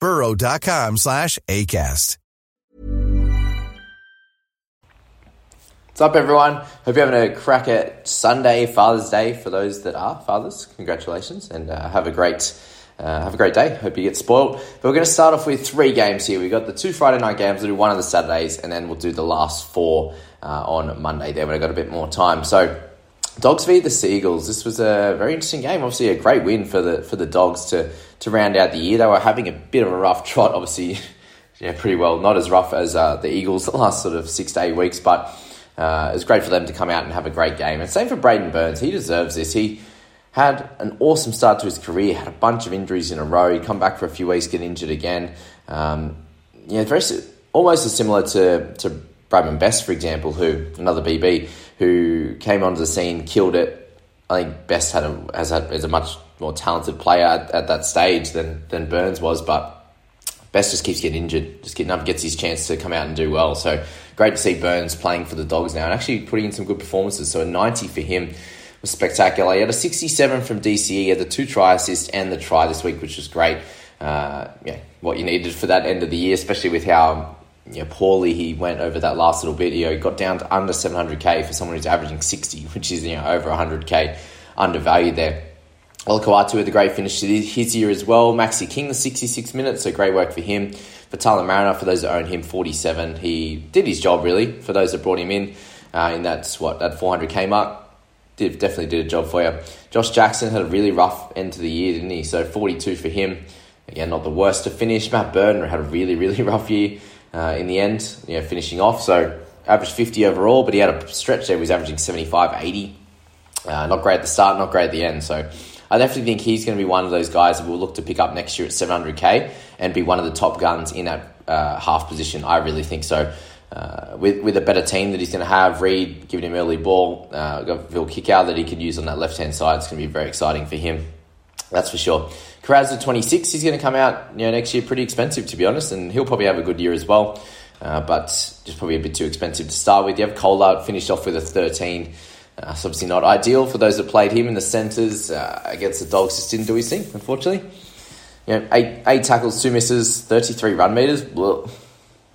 burrow.com slash ACAST. What's up, everyone? Hope you're having a crack at Sunday, Father's Day, for those that are fathers. Congratulations, and uh, have a great uh, have a great day. Hope you get spoiled. But we're going to start off with three games here. We've got the two Friday night games. We'll do one on the Saturdays, and then we'll do the last four uh, on Monday. There, when I've got a bit more time. So, Dogs v the Seagulls. This was a very interesting game. Obviously, a great win for the for the Dogs to to round out the year. They were having a bit of a rough trot. Obviously, yeah, pretty well. Not as rough as uh, the Eagles the last sort of six to eight weeks, but uh, it was great for them to come out and have a great game. And same for Braden Burns. He deserves this. He had an awesome start to his career, had a bunch of injuries in a row. He'd come back for a few weeks, get injured again. Um, yeah, very almost as similar to, to Bradman Best, for example, who, another BB, who came onto the scene, killed it. I think Best had a, has had, is a much more talented player at, at that stage than, than Burns was, but Best just keeps getting injured, just getting, up, gets his chance to come out and do well. So great to see Burns playing for the Dogs now and actually putting in some good performances. So a 90 for him was spectacular. He had a 67 from DCE, he had the two try assists and the try this week, which was great. Uh, yeah, what you needed for that end of the year, especially with how you know, poorly he went over that last little bit. You know, he got down to under 700k for someone who's averaging 60, which is you know over 100k undervalued there. Olakau'atu with a great finish to his year as well. Maxi King, the 66 minutes, so great work for him. For Tyler Mariner, for those that own him, 47. He did his job, really, for those that brought him in uh, in that, what, that 400k mark. Did, definitely did a job for you. Josh Jackson had a really rough end to the year, didn't he? So 42 for him. Again, not the worst to finish. Matt Burton had a really, really rough year uh, in the end, you know, finishing off. So averaged 50 overall, but he had a stretch there, he was averaging 75, 80. Uh, not great at the start, not great at the end. So I definitely think he's going to be one of those guys that we'll look to pick up next year at 700k and be one of the top guns in that uh, half position. I really think so. Uh, with with a better team that he's going to have, Reed giving him early ball, uh, got kick out that he could use on that left hand side. It's going to be very exciting for him. That's for sure. Kiraz at 26, he's going to come out you know, next year pretty expensive, to be honest, and he'll probably have a good year as well, uh, but just probably a bit too expensive to start with. You have Kohler finished off with a 13. Uh, it's obviously not ideal for those that played him in the centres uh, against the Dogs. Just didn't do his thing, unfortunately. You know, eight, eight tackles, two misses, 33 run. Blah,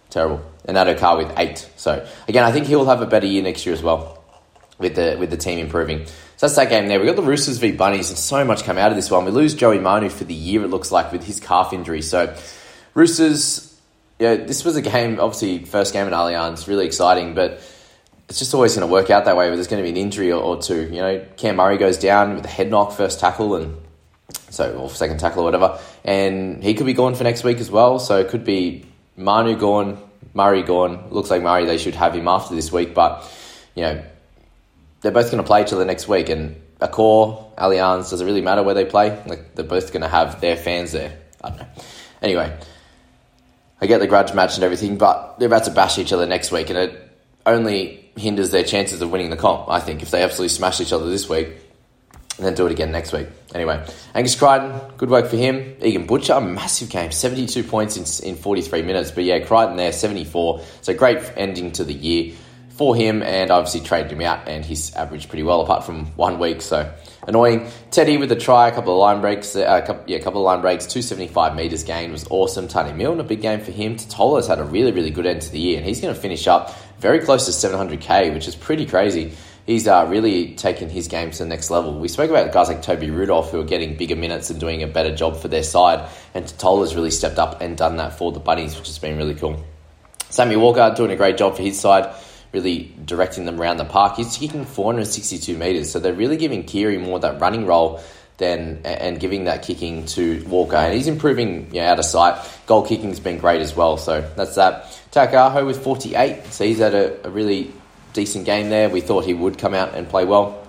terrible. And Addo-Carr with eight. So, again, I think he'll have a better year next year as well with the with the team improving. So that's that game there. We've got the Roosters v Bunnies, and so much come out of this one. We lose Joey Manu for the year, it looks like, with his calf injury. So, Roosters, yeah, this was a game, obviously, first game at Allianz, really exciting, but it's just always going to work out that way where there's going to be an injury or, or, two. You know, Cam Murray goes down with a head knock, first tackle, and so, or second tackle or whatever, and he could be gone for next week as well. So it could be Manu gone, Murray gone. Looks like Murray, they should have him after this week, but, you know, they're both going to play each other next week, and Accor, Allianz, does it really matter where they play? Like, they're both going to have their fans there. I don't know. Anyway, I get the grudge match and everything, but they're about to bash each other next week, and it only hinders their chances of winning the comp, I think, if they absolutely smash each other this week and then do it again next week. Anyway, Angus Crichton, good work for him. Egan Butcher, massive game, 72 points in, in 43 minutes. But yeah, Crichton there, 74. So great ending to the year for him, and obviously traded him out, and he's averaged pretty well apart from one week. So annoying. Teddy with a try, a couple of line breaks, uh, a couple, yeah, a couple of line breaks, 275 metres gained was awesome. Tony Milne, a big game for him. Tatola's had a really, really good end to the year, and he's going to finish up very close to 700k, which is pretty crazy. He's uh, really taken his game to the next level. We spoke about guys like Toby Rudolf who are getting bigger minutes and doing a better job for their side, and Tatola's really stepped up and done that for the Bunnies, which has been really cool. Sammy Walker doing a great job for his side really directing them around the park. He's kicking 462 metres, so they're really giving Keary more that running role than and giving that kicking to Walker. And he's improving you know, out of sight. Goal kicking's been great as well, so that's that. Taukei'aho with 48, so he's had a, a really decent game there. We thought he would come out and play well,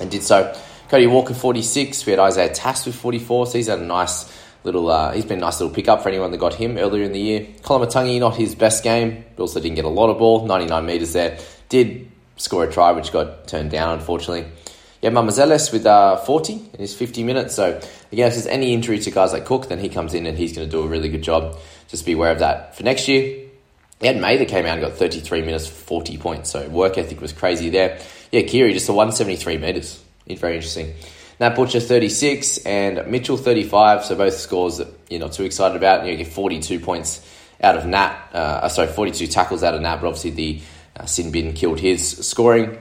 and did so. Cody Walker 46. We had Isaiah Tass with 44, so he's had a nice little. Uh, he's been a nice little pickup for anyone that got him earlier in the year. Koloamatangi, not his best game, but also didn't get a lot of ball. 99 metres there. Did score a try, which got turned down, unfortunately. Yeah, Mamouzelos with uh, 40 in his 50 minutes. So, again, if there's any injury to guys like Cook, then he comes in and he's going to do a really good job. Just be aware of that. For next year, had May that came out and got 33 minutes, 40 points. So, work ethic was crazy there. Yeah, Kiri, just a 173 metres. It's very interesting. Nat Butcher 36 and Mitchell 35. So both scores that you're not too excited about. And You get 42 points out of Nat. Uh, uh, sorry, 42 tackles out of Nat, but obviously the uh, Sin Bin killed his scoring.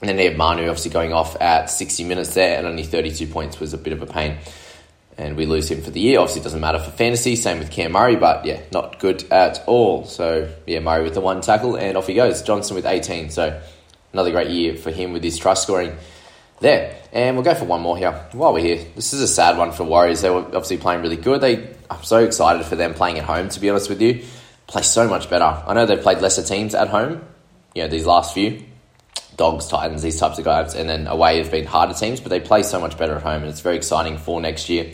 And then they have Manu obviously going off at 60 minutes there, and only 32 points was a bit of a pain. And we lose him for the year. Obviously, it doesn't matter for fantasy. Same with Cam Murray, but yeah, not good at all. So yeah, Murray with the one tackle, and off he goes. Johnston with 18. So another great year for him with his trust scoring there. And we'll go for one more here while we're here. This is a sad one for Warriors. They were obviously playing really good. They, I'm so excited for them playing at home, to be honest with you. Play so much better. I know they've played lesser teams at home, you know, these last few. Dogs, Titans, these types of guys, and then away have been harder teams, but they play so much better at home, and it's very exciting for next year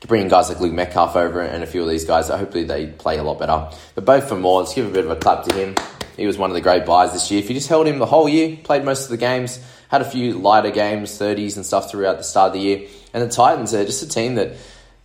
to bring guys like Luke Metcalf over and a few of these guys. hopefully they play a lot better. But Beau Fermor, let's give a bit of a clap to him. He was one of the great buys this year. If you just held him the whole year, played most of the games, had a few lighter games, 30s and stuff throughout the start of the year. And the Titans are just a team that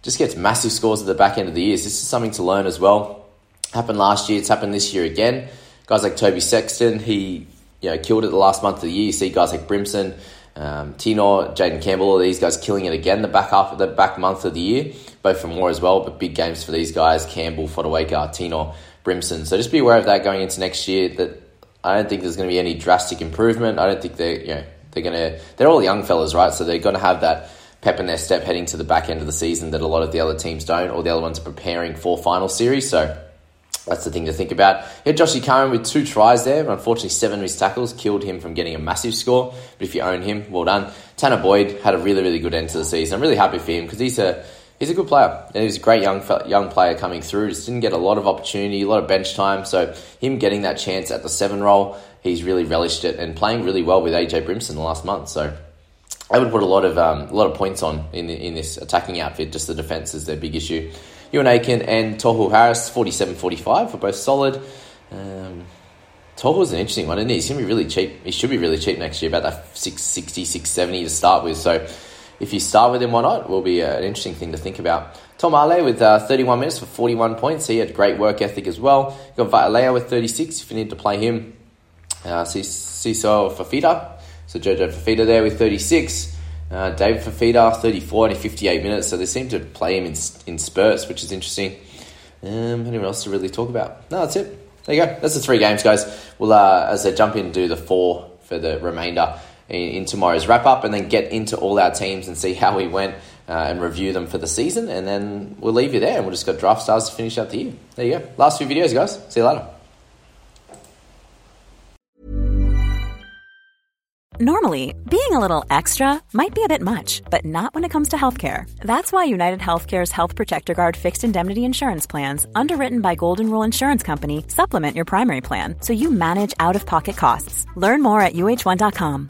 just gets massive scores at the back end of the year. So this is something to learn as well. Happened last year, it's happened this year again. Guys like Toby Sexton, he you know, killed it the last month of the year. You see guys like Brimson, um, Tino, Jayden Campbell, all these guys killing it again the back half of the back month of the year, Beau Fermor as well, but big games for these guys, Campbell, Fotuaika, Tino, Brimson. So just be aware of that going into next year that I don't think there's going to be any drastic improvement. I don't think they're, you know, they're gonna they're all young fellas, right? So they're gonna have that pep in their step heading to the back end of the season that a lot of the other teams don't, or the other ones are preparing for final series. So that's the thing to think about. Yeah, Joshy Curran with two tries there, unfortunately seven of his tackles killed him from getting a massive score. But if you own him, well done. Tanah Boyd had a really, really good end to the season. I'm really happy for him because he's a he's a good player and he's a great young young player coming through. Just didn't get a lot of opportunity, a lot of bench time. So him getting that chance at the seven role he's really relished it and playing really well with AJ Brimson the last month. So I would put a lot of um, a lot of points on in in this attacking outfit. Just the defense is their big issue. Euan Aitken and Tohu Harris, 47-45 for both solid. Um, is an interesting one, isn't he? He's going to be really cheap. He should be really cheap next year, about that 660, 670 to start with. So if you start with him, why not? Will be uh, an interesting thing to think about. Tom Ale with uh, 31 minutes for 41 points. He had great work ethic as well. You got Vitaleo with 36 if you need to play him. Uh, Siso Fafita, so Jojo Fifita there with 36. Uh, David Fifita, 34 and 58 minutes. So they seem to play him in, in spurts, which is interesting. Um, anyone else to really talk about? No, that's it. There you go. That's the three games, guys. We'll, uh, as I jump in, do the four for the remainder in, in, tomorrow's wrap up and then get into all our teams and see how we went uh, and review them for the season. And then we'll leave you there and we'll just got draft stars to finish out the year. There you go. Last few videos, guys. See you later. Normally, being a little extra might be a bit much, but not when it comes to healthcare. That's why United Healthcare's Health Protector Guard fixed indemnity insurance plans, underwritten by Golden Rule Insurance Company, supplement your primary plan so you manage out of pocket costs. Learn more at uh1.com.